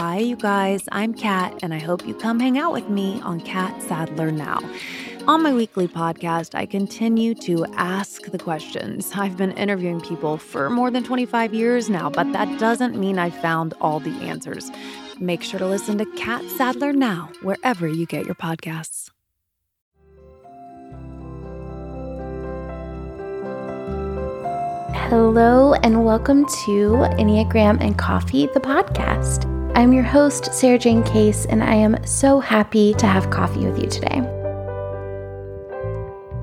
Hi, you guys. I'm Catt, and I hope you come hang out with me on Catt Sadler Now. On my weekly podcast, I continue to ask the questions. I've been interviewing people for more than 25 years now, but that doesn't mean I've found all the answers. Make sure to listen to Catt Sadler Now, wherever you get your podcasts. Hello, and welcome to Enneagram and Coffee, the podcast. I'm your host, Sarah Jane Case, and I am so happy to have coffee with you today.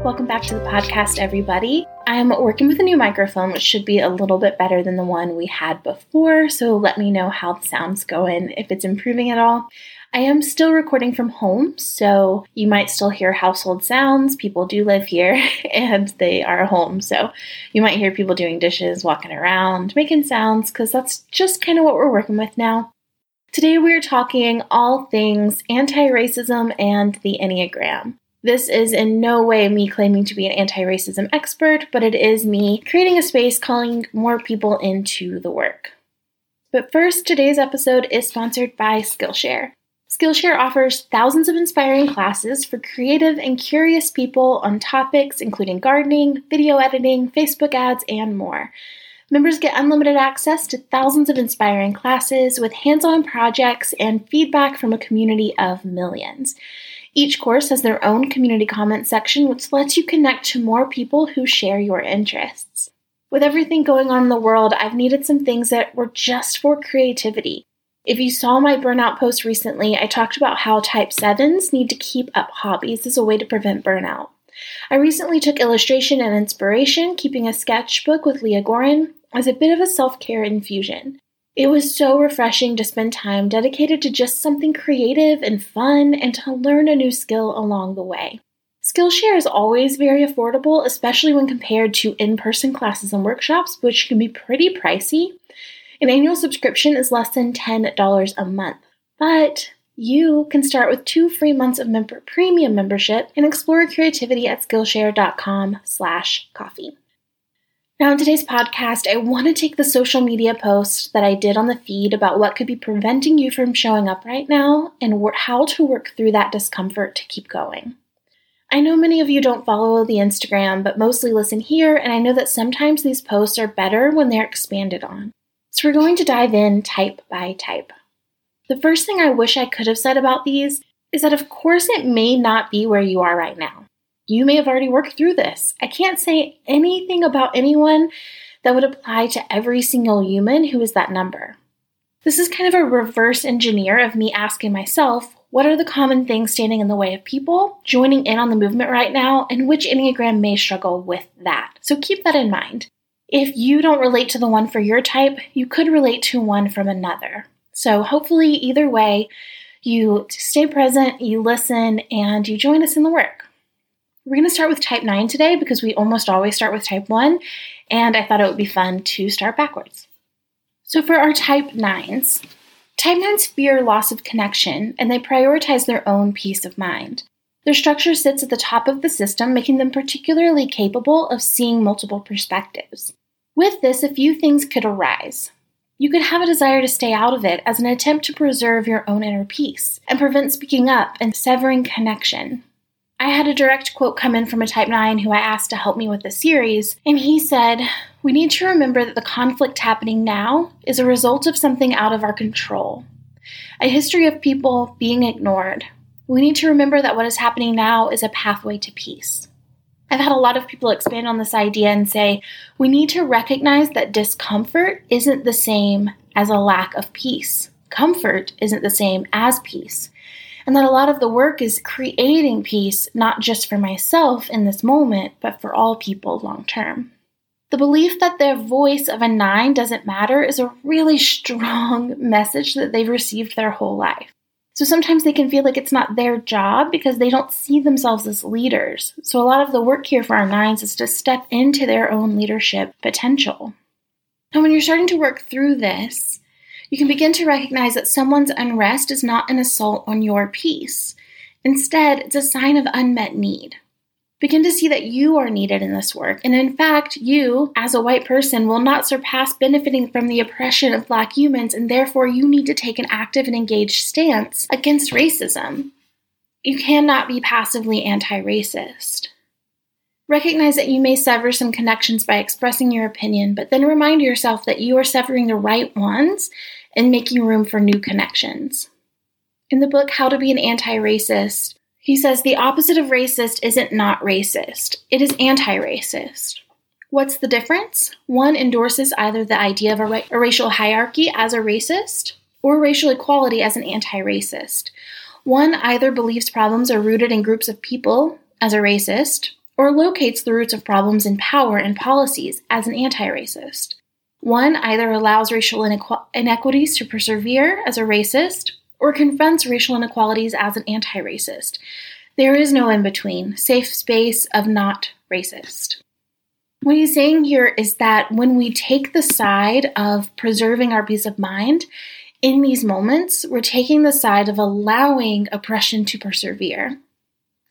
Welcome back to the podcast, everybody. I'm working with a new microphone, which should be a little bit better than the one we had before, so let me know how the sound's going, if it's improving at all. I am still recording from home, so you might still hear household sounds. People do live here and they are home, so you might hear people doing dishes, walking around, making sounds, because that's just kind of what we're working with now. Today we're talking all things anti racism and the Enneagram. This is in no way me claiming to be an anti racism expert, but it is me creating a space calling more people into the work. But first, today's episode is sponsored by Skillshare. Skillshare offers thousands of inspiring classes for creative and curious people on topics including gardening, video editing, Facebook ads, and more. Members get unlimited access to thousands of inspiring classes with hands on projects and feedback from a community of millions. Each course has their own community comment section, which lets you connect to more people who share your interests. With everything going on in the world, I've needed some things that were just for creativity. If you saw my burnout post recently, I talked about how type 7s need to keep up hobbies as a way to prevent burnout. I recently took illustration and inspiration, keeping a sketchbook with Leah Goren, as a bit of a self care infusion. It was so refreshing to spend time dedicated to just something creative and fun and to learn a new skill along the way. Skillshare is always very affordable, especially when compared to in person classes and workshops, which can be pretty pricey. An annual subscription is less than $10 a month, but you can start with two free months of member premium membership and explore creativity at Skillshare.com slash coffee. Now, in today's podcast, I want to take the social media post that I did on the feed about what could be preventing you from showing up right now and how to work through that discomfort to keep going. I know many of you don't follow the Instagram, but mostly listen here, and I know that sometimes these posts are better when they're expanded on. So we're going to dive in type by type. The first thing I wish I could have said about these is that, of course, it may not be where you are right now. You may have already worked through this. I can't say anything about anyone that would apply to every single human who is that number. This is kind of a reverse engineer of me asking myself, what are the common things standing in the way of people joining in on the movement right now, and which Enneagram may struggle with that? So keep that in mind. If you don't relate to the one for your type, you could relate to one from another. So, hopefully, either way, you stay present, you listen, and you join us in the work. We're going to start with type 9 today because we almost always start with type 1, and I thought it would be fun to start backwards. So, for our type 9s, type 9s fear loss of connection and they prioritize their own peace of mind. Their structure sits at the top of the system, making them particularly capable of seeing multiple perspectives. With this, a few things could arise. You could have a desire to stay out of it as an attempt to preserve your own inner peace and prevent speaking up and severing connection. I had a direct quote come in from a Type 9 who I asked to help me with the series, and he said, We need to remember that the conflict happening now is a result of something out of our control. A history of people being ignored, we need to remember that what is happening now is a pathway to peace. I've had a lot of people expand on this idea and say we need to recognize that discomfort isn't the same as a lack of peace. Comfort isn't the same as peace. And that a lot of the work is creating peace, not just for myself in this moment, but for all people long term. The belief that the voice of a nine doesn't matter is a really strong message that they've received their whole life. So sometimes they can feel like it's not their job because they don't see themselves as leaders. So a lot of the work here for our nines is to step into their own leadership potential. And when you're starting to work through this, you can begin to recognize that someone's unrest is not an assault on your peace. Instead, it's a sign of unmet need. Begin to see that you are needed in this work. And in fact, you, as a white person, will not surpass benefiting from the oppression of Black humans, and therefore you need to take an active and engaged stance against racism. You cannot be passively anti racist. Recognize that you may sever some connections by expressing your opinion, but then remind yourself that you are severing the right ones and making room for new connections. In the book How to Be an Anti Racist, he says the opposite of racist isn't not racist, it is anti racist. What's the difference? One endorses either the idea of a, ra- a, racial hierarchy as a racist or racial equality as an anti racist. One either believes problems are rooted in groups of people as a racist or locates the roots of problems in power and policies as an anti racist. One either allows racial inequ- inequities to persevere as a racist or confronts racial inequalities as an anti racist. There is no in between, safe space of not racist. What he's saying here is that when we take the side of preserving our peace of mind, in these moments, we're taking the side of allowing oppression to persevere.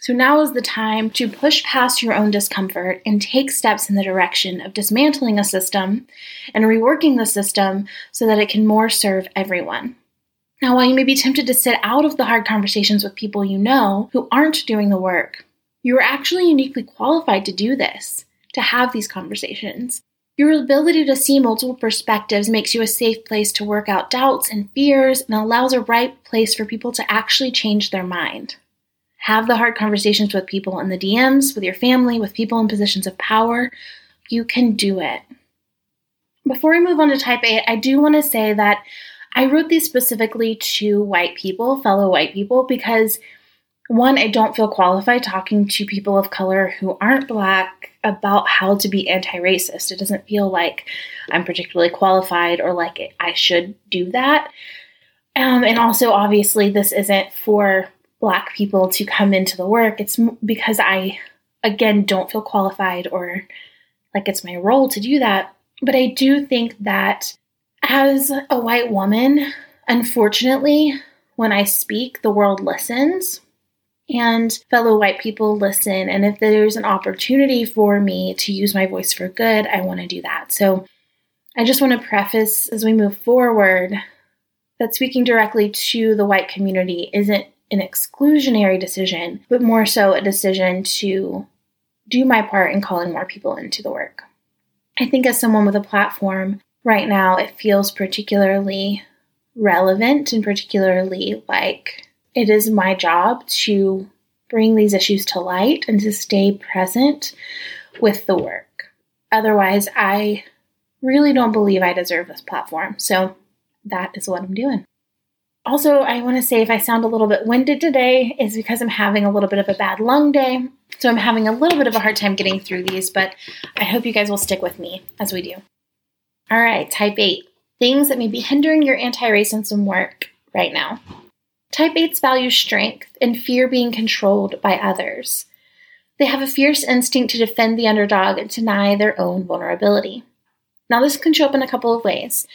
So now is the time to push past your own discomfort and take steps in the direction of dismantling a system and reworking the system so that it can more serve everyone. Now, while you may be tempted to sit out of the hard conversations with people you know who aren't doing the work, you are actually uniquely qualified to do this, to have these conversations. Your ability to see multiple perspectives makes you a safe place to work out doubts and fears and allows a right place for people to actually change their mind. Have the hard conversations with people in the DMs, with your family, with people in positions of power. You can do it. Before we move on to type 8, I do want to say that I wrote these specifically to white people, fellow white people, because one, I don't feel qualified talking to people of color who aren't black about how to be anti racist. It doesn't feel like I'm particularly qualified or like I should do that. Um, and also, obviously, this isn't for black people to come into the work. It's because I, again, don't feel qualified or like it's my role to do that. But I do think that as a white woman, unfortunately, when I speak, the world listens and fellow white people listen. And if there's an opportunity for me to use my voice for good, I want to do that. So I just want to preface as we move forward that speaking directly to the white community isn't an exclusionary decision, but more so a decision to do my part in calling more people into the work. I think as someone with a platform, right now it feels particularly relevant and particularly like it is my job to bring these issues to light and to stay present with the work. Otherwise, I really don't believe I deserve this platform. So that is what I'm doing. Also, I want to say if I sound a little bit winded today, is because I'm having a little bit of a bad lung day. So I'm having a little bit of a hard time getting through these, but I hope you guys will stick with me as we do. All right, type 8 things that may be hindering your anti racism work right now. Type 8s value strength and fear being controlled by others. They have a fierce instinct to defend the underdog and deny their own vulnerability. Now, this can show up in a couple of ways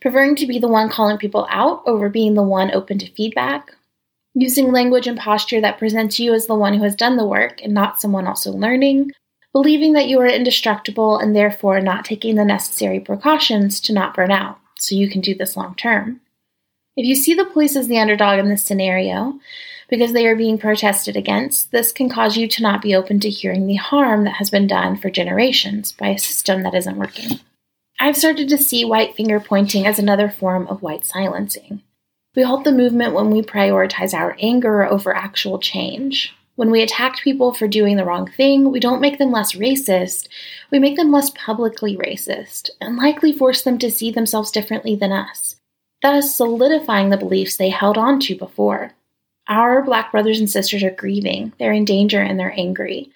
preferring to be the one calling people out over being the one open to feedback, using language and posture that presents you as the one who has done the work and not someone also learning, believing that you are indestructible and therefore not taking the necessary precautions to not burn out so you can do this long term. If you see the police as the underdog in this scenario, because they are being protested against, this can cause you to not be open to hearing the harm that has been done for generations by a system that isn't working. I've started to see white finger pointing as another form of white silencing. We halt the movement when we prioritize our anger over actual change. When we attack people for doing the wrong thing, we don't make them less racist, we make them less publicly racist, and likely force them to see themselves differently than us, thus solidifying the beliefs they held on to before. Our black brothers and sisters are grieving, they're in danger, and they're angry.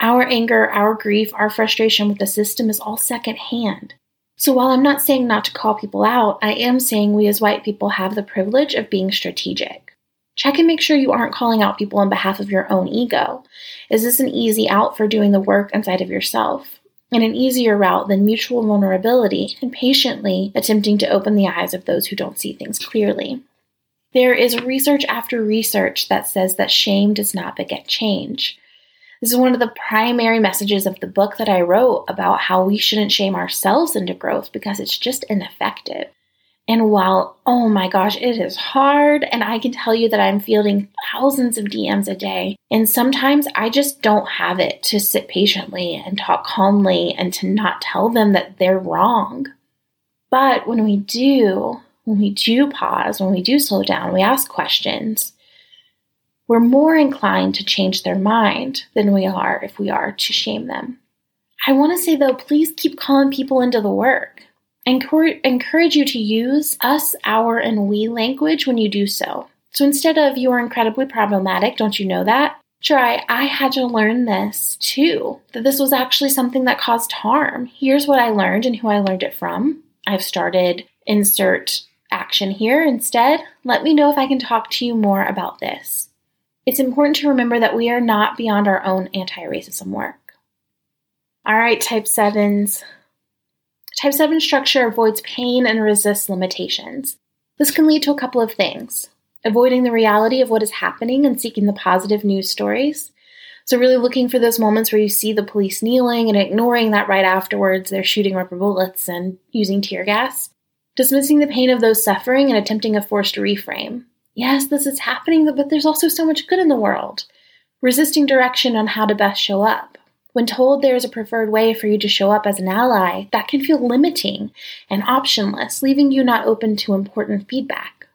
Our anger, our grief, our frustration with the system is all secondhand. So while I'm not saying not to call people out, I am saying we as white people have the privilege of being strategic. Check and make sure you aren't calling out people on behalf of your own ego. Is this an easy out for doing the work inside of yourself? And an easier route than mutual vulnerability and patiently attempting to open the eyes of those who don't see things clearly. There is research after research that says that shame does not beget change. This is one of the primary messages of the book that I wrote about how we shouldn't shame ourselves into growth because it's just ineffective. And while, oh my gosh, it is hard, and I can tell you that I'm fielding thousands of DMs a day, and sometimes I just don't have it to sit patiently and talk calmly and to not tell them that they're wrong. But when we do, when we do pause, when we do slow down, we ask questions, we're more inclined to change their mind than we are if we are to shame them. I want to say though, please keep calling people into the work. Encourage, you to use us, our, and we language when you do so. So instead of you are incredibly problematic, don't you know that? Try, I had to learn this too, that this was actually something that caused harm. Here's what I learned and who I learned it from. I've started insert action here instead. Let me know if I can talk to you more about this. It's important to remember that we are not beyond our own anti racism work. All right, type 7s. Type 7 structure avoids pain and resists limitations. This can lead to a couple of things avoiding the reality of what is happening and seeking the positive news stories. So, really looking for those moments where you see the police kneeling and ignoring that right afterwards they're shooting rubber bullets and using tear gas. Dismissing the pain of those suffering and attempting a forced reframe yes, this is happening, but there's also so much good in the world. Resisting direction on how to best show up. When told there is a preferred way for you to show up as an ally, that can feel limiting and optionless, leaving you not open to important feedback.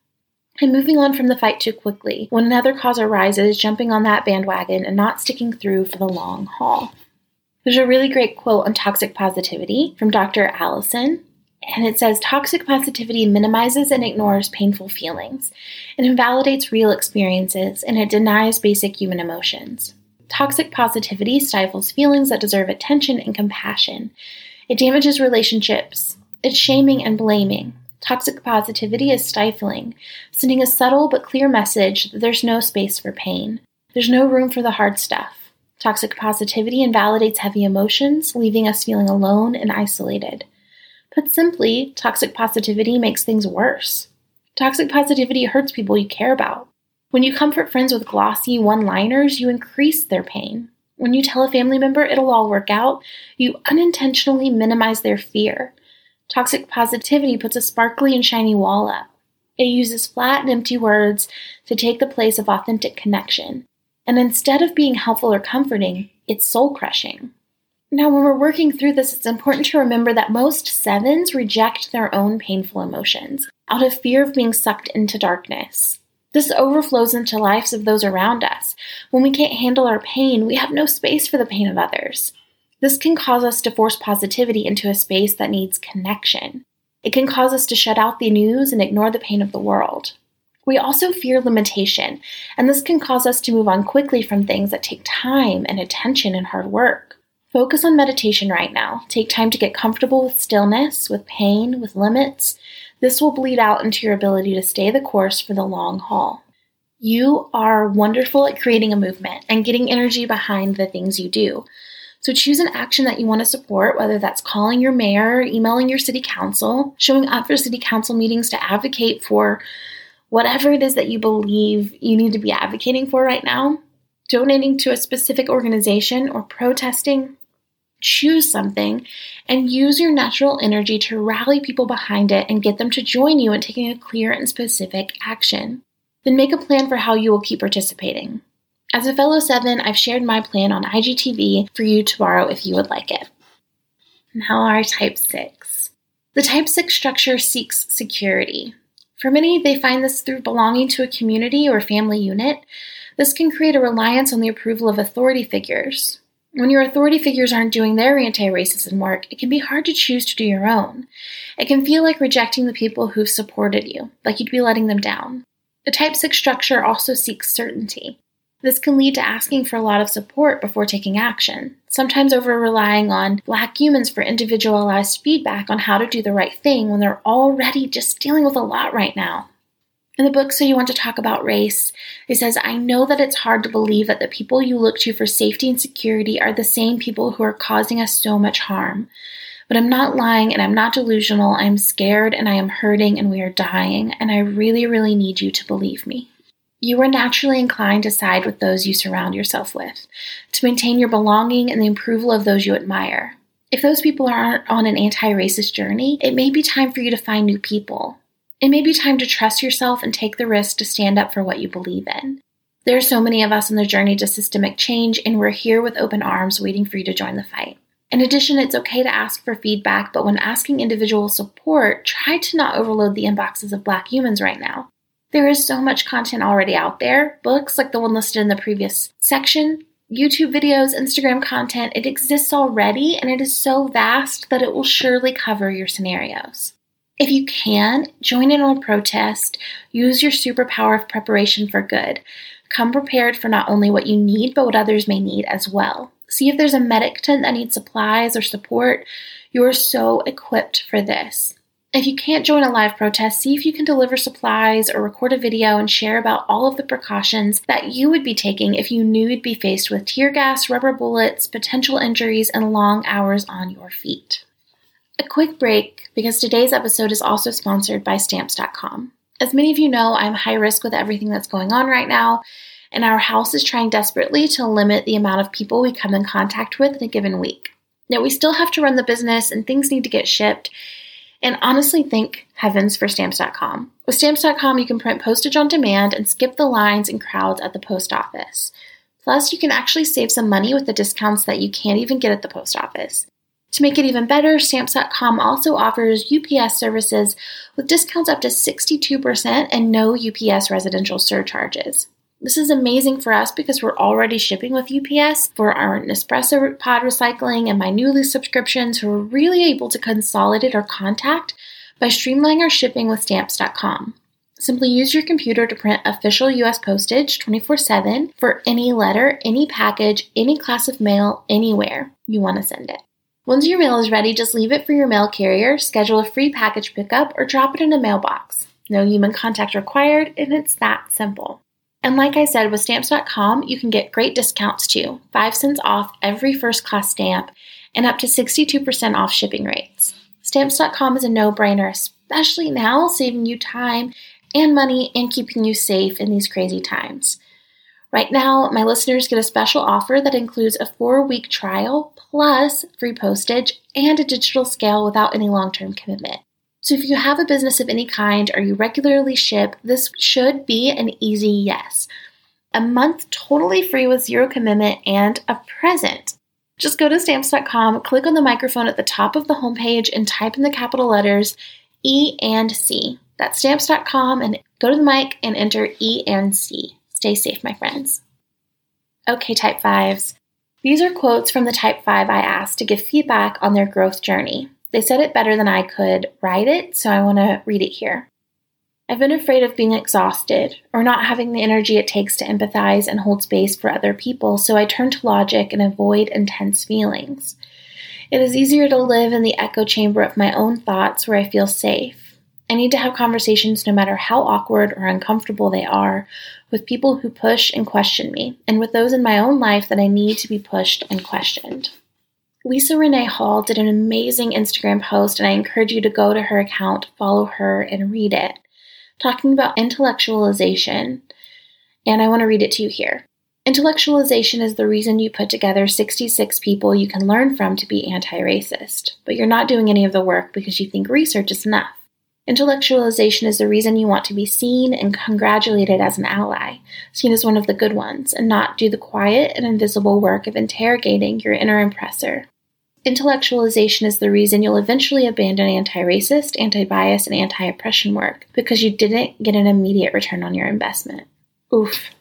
And moving on from the fight too quickly, when another cause arises, jumping on that bandwagon and not sticking through for the long haul. There's a really great quote on toxic positivity from Dr. Allison, and it says toxic positivity minimizes and ignores painful feelings. It invalidates real experiences and it denies basic human emotions. Toxic positivity stifles feelings that deserve attention and compassion. It damages relationships. It's shaming and blaming. Toxic positivity is stifling, sending a subtle but clear message that there's no space for pain. There's no room for the hard stuff. Toxic positivity invalidates heavy emotions, leaving us feeling alone and isolated. Put simply, toxic positivity makes things worse. Toxic positivity hurts people you care about. When you comfort friends with glossy one liners, you increase their pain. When you tell a family member it'll all work out, you unintentionally minimize their fear. Toxic positivity puts a sparkly and shiny wall up. It uses flat and empty words to take the place of authentic connection. And instead of being helpful or comforting, it's soul crushing. Now, when we're working through this, it's important to remember that most sevens reject their own painful emotions out of fear of being sucked into darkness. This overflows into lives of those around us. When we can't handle our pain, we have no space for the pain of others. This can cause us to force positivity into a space that needs connection. It can cause us to shut out the news and ignore the pain of the world. We also fear limitation, and this can cause us to move on quickly from things that take time and attention and hard work. Focus on meditation right now. Take time to get comfortable with stillness, with pain, with limits. This will bleed out into your ability to stay the course for the long haul. You are wonderful at creating a movement and getting energy behind the things you do. So choose an action that you want to support, whether that's calling your mayor, emailing your city council, showing up for city council meetings to advocate for whatever it is that you believe you need to be advocating for right now, donating to a specific organization, or protesting choose something and use your natural energy to rally people behind it and get them to join you in taking a clear and specific action. Then make a plan for how you will keep participating. As a fellow seven, I've shared my plan on IGTV for you to borrow if you would like it. Now, our type 6. The type 6 structure seeks security. For many, they find this through belonging to a community or family unit. This can create a reliance on the approval of authority figures, when your authority figures aren't doing their anti racism work, it can be hard to choose to do your own. It can feel like rejecting the people who've supported you, like you'd be letting them down. The Type 6 structure also seeks certainty. This can lead to asking for a lot of support before taking action, sometimes over relying on Black humans for individualized feedback on how to do the right thing when they're already just dealing with a lot right now. In the book, So You Want to Talk About Race, it says, I know that it's hard to believe that the people you look to for safety and security are the same people who are causing us so much harm. But I'm not lying and I'm not delusional. I'm scared and I am hurting and we are dying, and I really, really need you to believe me. You are naturally inclined to side with those you surround yourself with, to maintain your belonging and the approval of those you admire. If those people aren't on an anti racist journey, it may be time for you to find new people. It may be time to trust yourself and take the risk to stand up for what you believe in. There are so many of us on the journey to systemic change, and we're here with open arms waiting for you to join the fight. In addition, it's okay to ask for feedback, but when asking individual support, try to not overload the inboxes of Black humans right now. There is so much content already out there books like the one listed in the previous section, YouTube videos, Instagram content. It exists already, and it is so vast that it will surely cover your scenarios. If you can, join in on a protest, use your superpower of preparation for good. Come prepared for not only what you need, but what others may need as well. See if there's a medic tent that needs supplies or support. You are so equipped for this. If you can't join a live protest, see if you can deliver supplies or record a video and share about all of the precautions that you would be taking if you knew you'd be faced with tear gas, rubber bullets, potential injuries, and long hours on your feet. A quick break because today's episode is also sponsored by Stamps.com. As many of you know, I'm high risk with everything that's going on right now, and our house is trying desperately to limit the amount of people we come in contact with in a given week. Now, we still have to run the business and things need to get shipped. And honestly, thank heavens for stamps.com. With stamps.com, you can print postage on demand and skip the lines and crowds at the post office. Plus, you can actually save some money with the discounts that you can't even get at the post office. To make it even better, Stamps.com also offers UPS services with discounts up to 62% and no UPS residential surcharges. This is amazing for us because we're already shipping with UPS for our Nespresso pod recycling and my Nuuly subscriptions, we're really able to consolidate our contact by streamlining our shipping with Stamps.com. Simply use your computer to print official US postage 24 7 for any letter, any package, any class of mail, anywhere you want to send it. Once your mail is ready, just leave it for your mail carrier, schedule a free package pickup, or drop it in a mailbox. No human contact required, and it's that simple. And like I said, with stamps.com, you can get great discounts too 5 cents off every first class stamp and up to 62% off shipping rates. Stamps.com is a no brainer, especially now, saving you time and money and keeping you safe in these crazy times. Right now, my listeners get a special offer that includes a four week trial plus free postage and a digital scale without any long term commitment. So, if you have a business of any kind or you regularly ship, this should be an easy yes. A month totally free with zero commitment and a present. Just go to stamps.com, click on the microphone at the top of the homepage, and type in the capital letters E and C. That's stamps.com, and go to the mic and enter E and C. Stay safe, my friends. Okay, Type 5s. These are quotes from the Type 5 I asked to give feedback on their growth journey. They said it better than I could write it, so I want to read it here. I've been afraid of being exhausted or not having the energy it takes to empathize and hold space for other people, so I turn to logic and avoid intense feelings. It is easier to live in the echo chamber of my own thoughts where I feel safe. I need to have conversations, no matter how awkward or uncomfortable they are, with people who push and question me, and with those in my own life that I need to be pushed and questioned. Lisa Renee Hall did an amazing Instagram post, and I encourage you to go to her account, follow her, and read it, talking about intellectualization. And I want to read it to you here. Intellectualization is the reason you put together 66 people you can learn from to be anti racist, but you're not doing any of the work because you think research is enough. Intellectualization is the reason you want to be seen and congratulated as an ally, seen as one of the good ones, and not do the quiet and invisible work of interrogating your inner oppressor. Intellectualization is the reason you'll eventually abandon anti racist, anti bias, and anti oppression work because you didn't get an immediate return on your investment. Oof.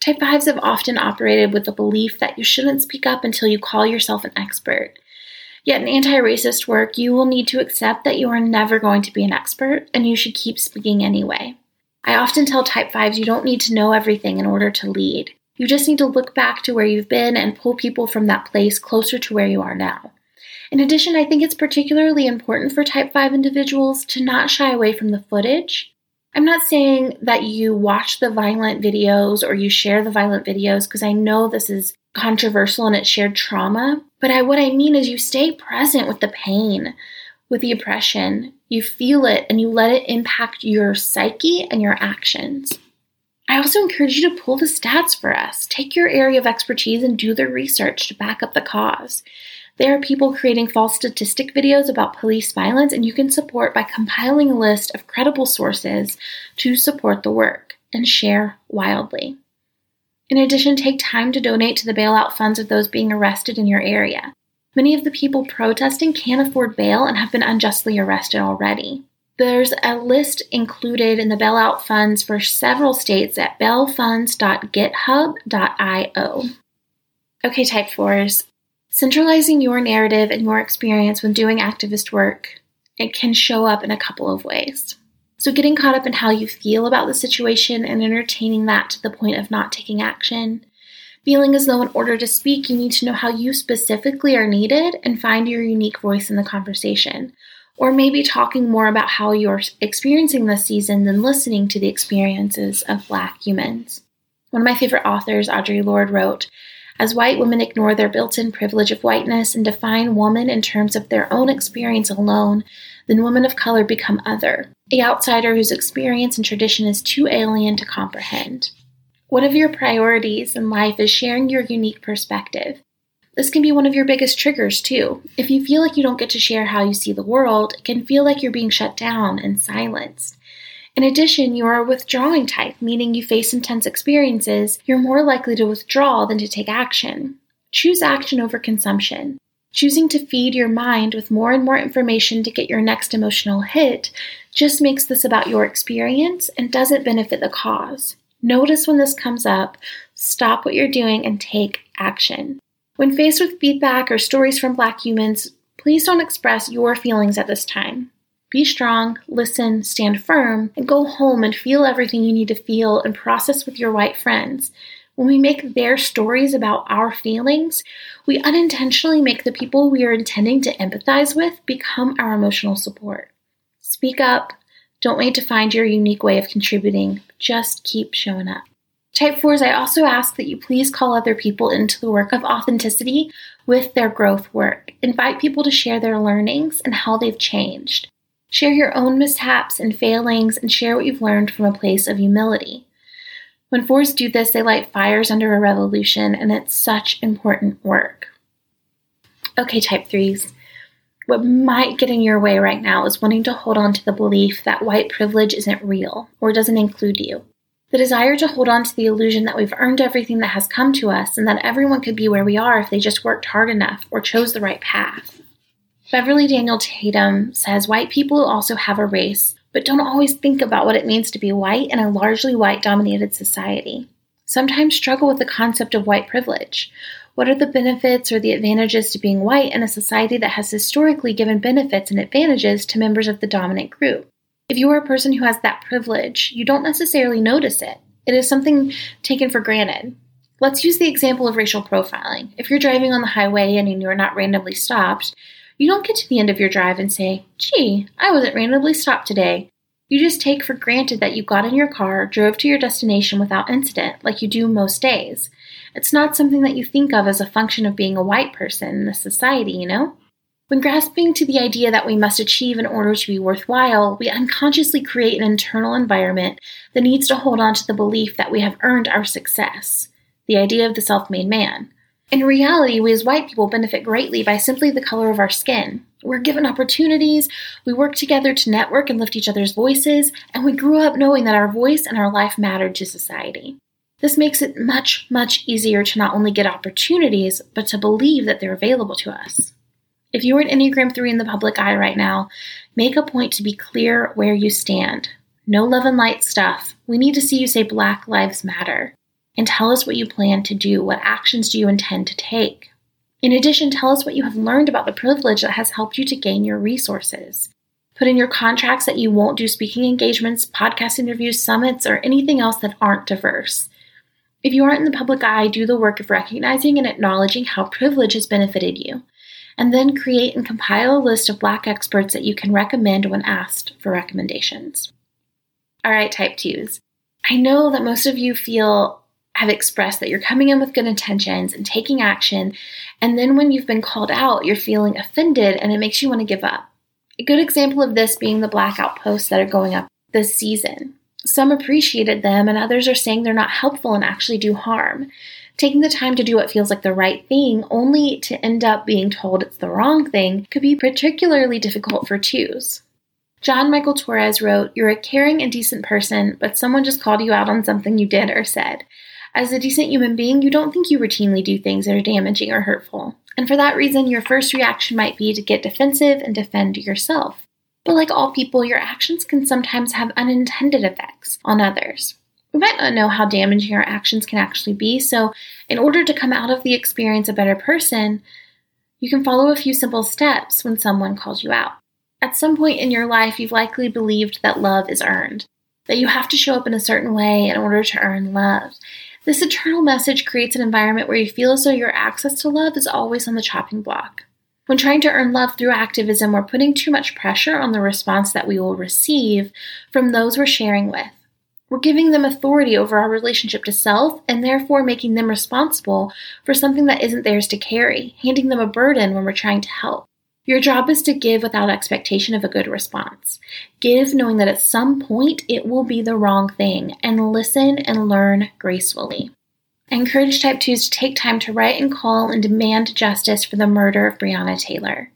Type 5s have often operated with the belief that you shouldn't speak up until you call yourself an expert Yet in anti racist work, you will need to accept that you are never going to be an expert and you should keep speaking anyway. I often tell type 5s you don't need to know everything in order to lead. You just need to look back to where you've been and pull people from that place closer to where you are now. In addition, I think it's particularly important for type 5 individuals to not shy away from the footage. I'm not saying that you watch the violent videos or you share the violent videos because I know this is controversial and it's shared trauma, but I, what I mean is you stay present with the pain, with the oppression. You feel it and you let it impact your psyche and your actions. I also encourage you to pull the stats for us. Take your area of expertise and do the research to back up the cause. There are people creating false statistic videos about police violence, and you can support by compiling a list of credible sources to support the work and share wildly. In addition, take time to donate to the bailout funds of those being arrested in your area. Many of the people protesting can't afford bail and have been unjustly arrested already. There's a list included in the bailout funds for several states at bailfunds.github.io. Okay, type 4s. Centralizing your narrative and your experience when doing activist work, it can show up in a couple of ways. So, getting caught up in how you feel about the situation and entertaining that to the point of not taking action. Feeling as though, in order to speak, you need to know how you specifically are needed and find your unique voice in the conversation or maybe talking more about how you're experiencing this season than listening to the experiences of Black humans. One of my favorite authors, Audre Lorde, wrote As white women ignore their built in privilege of whiteness and define woman in terms of their own experience alone, then women of color become other, a outsider whose experience and tradition is too alien to comprehend. One of your priorities in life is sharing your unique perspective. This can be one of your biggest triggers, too. If you feel like you don't get to share how you see the world, it can feel like you're being shut down and silenced. In addition, you are a withdrawing type, meaning you face intense experiences, you're more likely to withdraw than to take action. Choose action over consumption. Choosing to feed your mind with more and more information to get your next emotional hit just makes this about your experience and doesn't benefit the cause. Notice when this comes up, stop what you're doing, and take action. When faced with feedback or stories from Black humans, please don't express your feelings at this time. Be strong, listen, stand firm, and go home and feel everything you need to feel and process with your white friends. When we make their stories about our feelings, we unintentionally make the people we are intending to empathize with become our emotional support. Speak up. Don't wait to find your unique way of contributing. Just keep showing up. Type 4s, I also ask that you please call other people into the work of authenticity with their growth work. Invite people to share their learnings and how they've changed. Share your own mishaps and failings and share what you've learned from a place of humility. When fours do this, they light fires under a revolution, and it's such important work. Okay, type 3s. What might get in your way right now is wanting to hold on to the belief that white privilege isn't real or doesn't include you. The desire to hold on to the illusion that we've earned everything that has come to us and that everyone could be where we are if they just worked hard enough or chose the right path. Beverly Daniel Tatum says white people also have a race, but don't always think about what it means to be white in a largely white dominated society. Sometimes struggle with the concept of white privilege. What are the benefits or the advantages to being white in a society that has historically given benefits and advantages to members of the dominant group? If you are a person who has that privilege, you don't necessarily notice it. It is something taken for granted. Let's use the example of racial profiling. If you're driving on the highway and you're not randomly stopped, you don't get to the end of your drive and say, gee, I wasn't randomly stopped today. You just take for granted that you got in your car, drove to your destination without incident, like you do most days. It's not something that you think of as a function of being a white person in this society, you know? When grasping to the idea that we must achieve in order to be worthwhile, we unconsciously create an internal environment that needs to hold on to the belief that we have earned our success, the idea of the self made man. In reality, we as white people benefit greatly by simply the color of our skin. We're given opportunities, we work together to network and lift each other's voices, and we grew up knowing that our voice and our life mattered to society. This makes it much, much easier to not only get opportunities, but to believe that they're available to us. If you are an Enneagram 3 in the public eye right now, make a point to be clear where you stand. No love and light stuff. We need to see you say Black Lives Matter. And tell us what you plan to do. What actions do you intend to take? In addition, tell us what you have learned about the privilege that has helped you to gain your resources. Put in your contracts that you won't do speaking engagements, podcast interviews, summits, or anything else that aren't diverse. If you aren't in the public eye, do the work of recognizing and acknowledging how privilege has benefited you and then create and compile a list of Black experts that you can recommend when asked for recommendations. All right, type twos. I know that most of you feel have expressed that you're coming in with good intentions and taking action, and then when you've been called out, you're feeling offended and it makes you want to give up. A good example of this being the blackout posts that are going up this season. Some appreciated them, and others are saying they're not helpful and actually do harm. Taking the time to do what feels like the right thing, only to end up being told it's the wrong thing, could be particularly difficult for twos. John Michael Torres wrote, You're a caring and decent person, but someone just called you out on something you did or said. As a decent human being, you don't think you routinely do things that are damaging or hurtful. And for that reason, your first reaction might be to get defensive and defend yourself. But like all people, your actions can sometimes have unintended effects on others. We might not know how damaging our actions can actually be, so in order to come out of the experience a better person, you can follow a few simple steps when someone calls you out. At some point in your life, you've likely believed that love is earned, that you have to show up in a certain way in order to earn love. This eternal message creates an environment where you feel as though your access to love is always on the chopping block. When trying to earn love through activism, we're putting too much pressure on the response that we will receive from those we're sharing with. We're giving them authority over our relationship to self and therefore making them responsible for something that isn't theirs to carry, handing them a burden when we're trying to help. Your job is to give without expectation of a good response. Give knowing that at some point it will be the wrong thing, and listen and learn gracefully. I encourage type 2s to take time to write and call and demand justice for the murder of Breonna Taylor.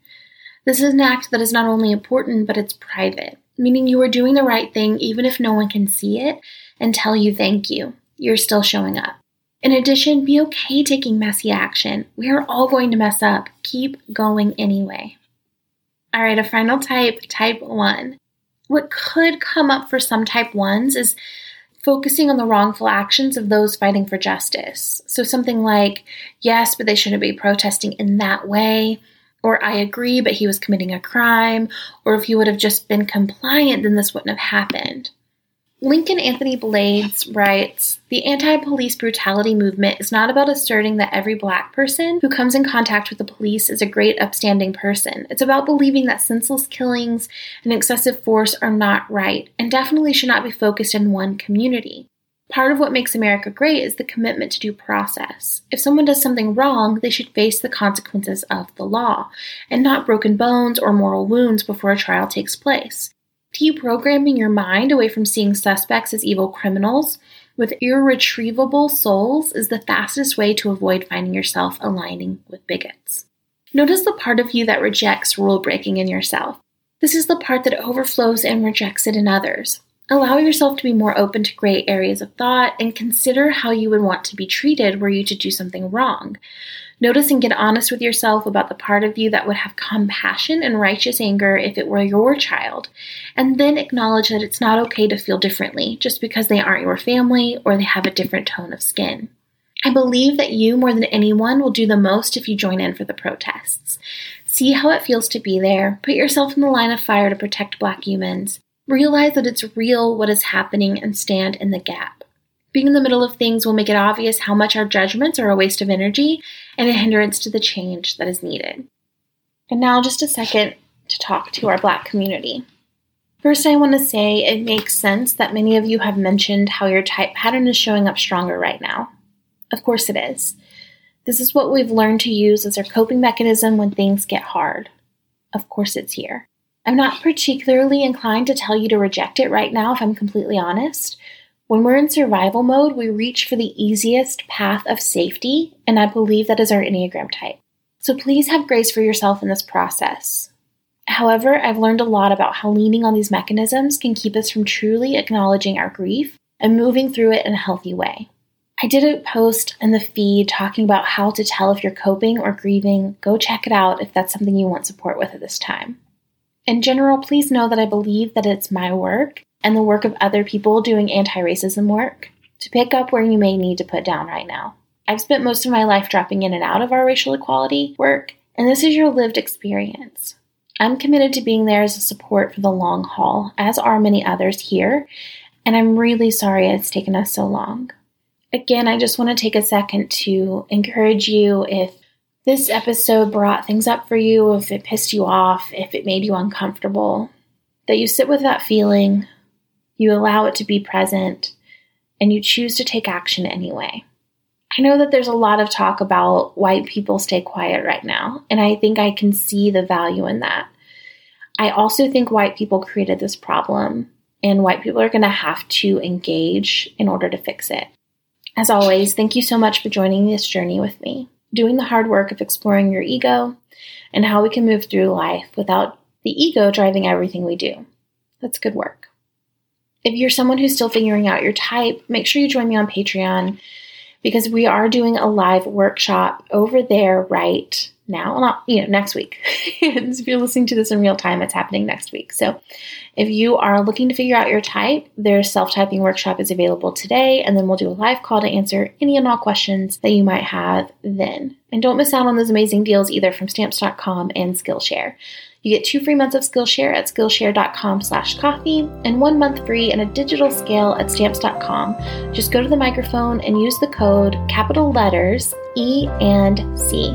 This is an act that is not only important, but it's private, meaning you are doing the right thing even if no one can see it and tell you thank you. You're still showing up. In addition, be okay taking messy action. We are all going to mess up. Keep going anyway. All right, a final type, type 1. What could come up for some type 1s is focusing on the wrongful actions of those fighting for justice. So something like, yes, but they shouldn't be protesting in that way, or I agree, but he was committing a crime, or if he would have just been compliant, then this wouldn't have happened. Lincoln Anthony Blades writes The anti police brutality movement is not about asserting that every black person who comes in contact with the police is a great, upstanding person. It's about believing that senseless killings and excessive force are not right and definitely should not be focused in one community. Part of what makes America great is the commitment to due process. If someone does something wrong, they should face the consequences of the law, and not broken bones or moral wounds before a trial takes place. Deprogramming your mind away from seeing suspects as evil criminals with irretrievable souls is the fastest way to avoid finding yourself aligning with bigots. Notice the part of you that rejects rule breaking in yourself. This is the part that overflows and rejects it in others. Allow yourself to be more open to gray areas of thought and consider how you would want to be treated were you to do something wrong. Notice and get honest with yourself about the part of you that would have compassion and righteous anger if it were your child. And then acknowledge that it's not okay to feel differently just because they aren't your family or they have a different tone of skin. I believe that you, more than anyone, will do the most if you join in for the protests. See how it feels to be there. Put yourself in the line of fire to protect Black humans. Realize that it's real what is happening and stand in the gap. Being in the middle of things will make it obvious how much our judgments are a waste of energy and a hindrance to the change that is needed. And now, just a second to talk to our Black community. First, I want to say it makes sense that many of you have mentioned how your type pattern is showing up stronger right now. Of course, it is. This is what we've learned to use as our coping mechanism when things get hard. Of course, it's here. I'm not particularly inclined to tell you to reject it right now, if I'm completely honest. When we're in survival mode, we reach for the easiest path of safety, and I believe that is our Enneagram type. So please have grace for yourself in this process. However, I've learned a lot about how leaning on these mechanisms can keep us from truly acknowledging our grief and moving through it in a healthy way. I did a post in the feed talking about how to tell if you're coping or grieving. Go check it out if that's something you want support with at this time. In general, please know that I believe that it's my work and the work of other people doing anti racism work to pick up where you may need to put down right now. I've spent most of my life dropping in and out of our racial equality work, and this is your lived experience. I'm committed to being there as a support for the long haul, as are many others here, and I'm really sorry it's taken us so long. Again, I just want to take a second to encourage you if this episode brought things up for you, if it pissed you off, if it made you uncomfortable, that you sit with that feeling, you allow it to be present, and you choose to take action anyway. I know that there's a lot of talk about white people stay quiet right now, and I think I can see the value in that. I also think white people created this problem, and white people are going to have to engage in order to fix it. As always, thank you so much for joining this journey with me, doing the hard work of exploring your ego and how we can move through life without the ego driving everything we do. That's good work. If you're someone who's still figuring out your type, make sure you join me on Patreon because we are doing a live workshop over there right now. Not, you know, next week. if you're listening to this in real time, it's happening next week. So if you are looking to figure out your type, their self-typing workshop is available today, and then we'll do a live call to answer any and all questions that you might have then. And don't miss out on those amazing deals either from stamps.com and Skillshare. You get two free months of Skillshare at Skillshare.com slash coffee and one month free in a digital scale at Stamps.com. Just go to the microphone and use the code capital letters E and C.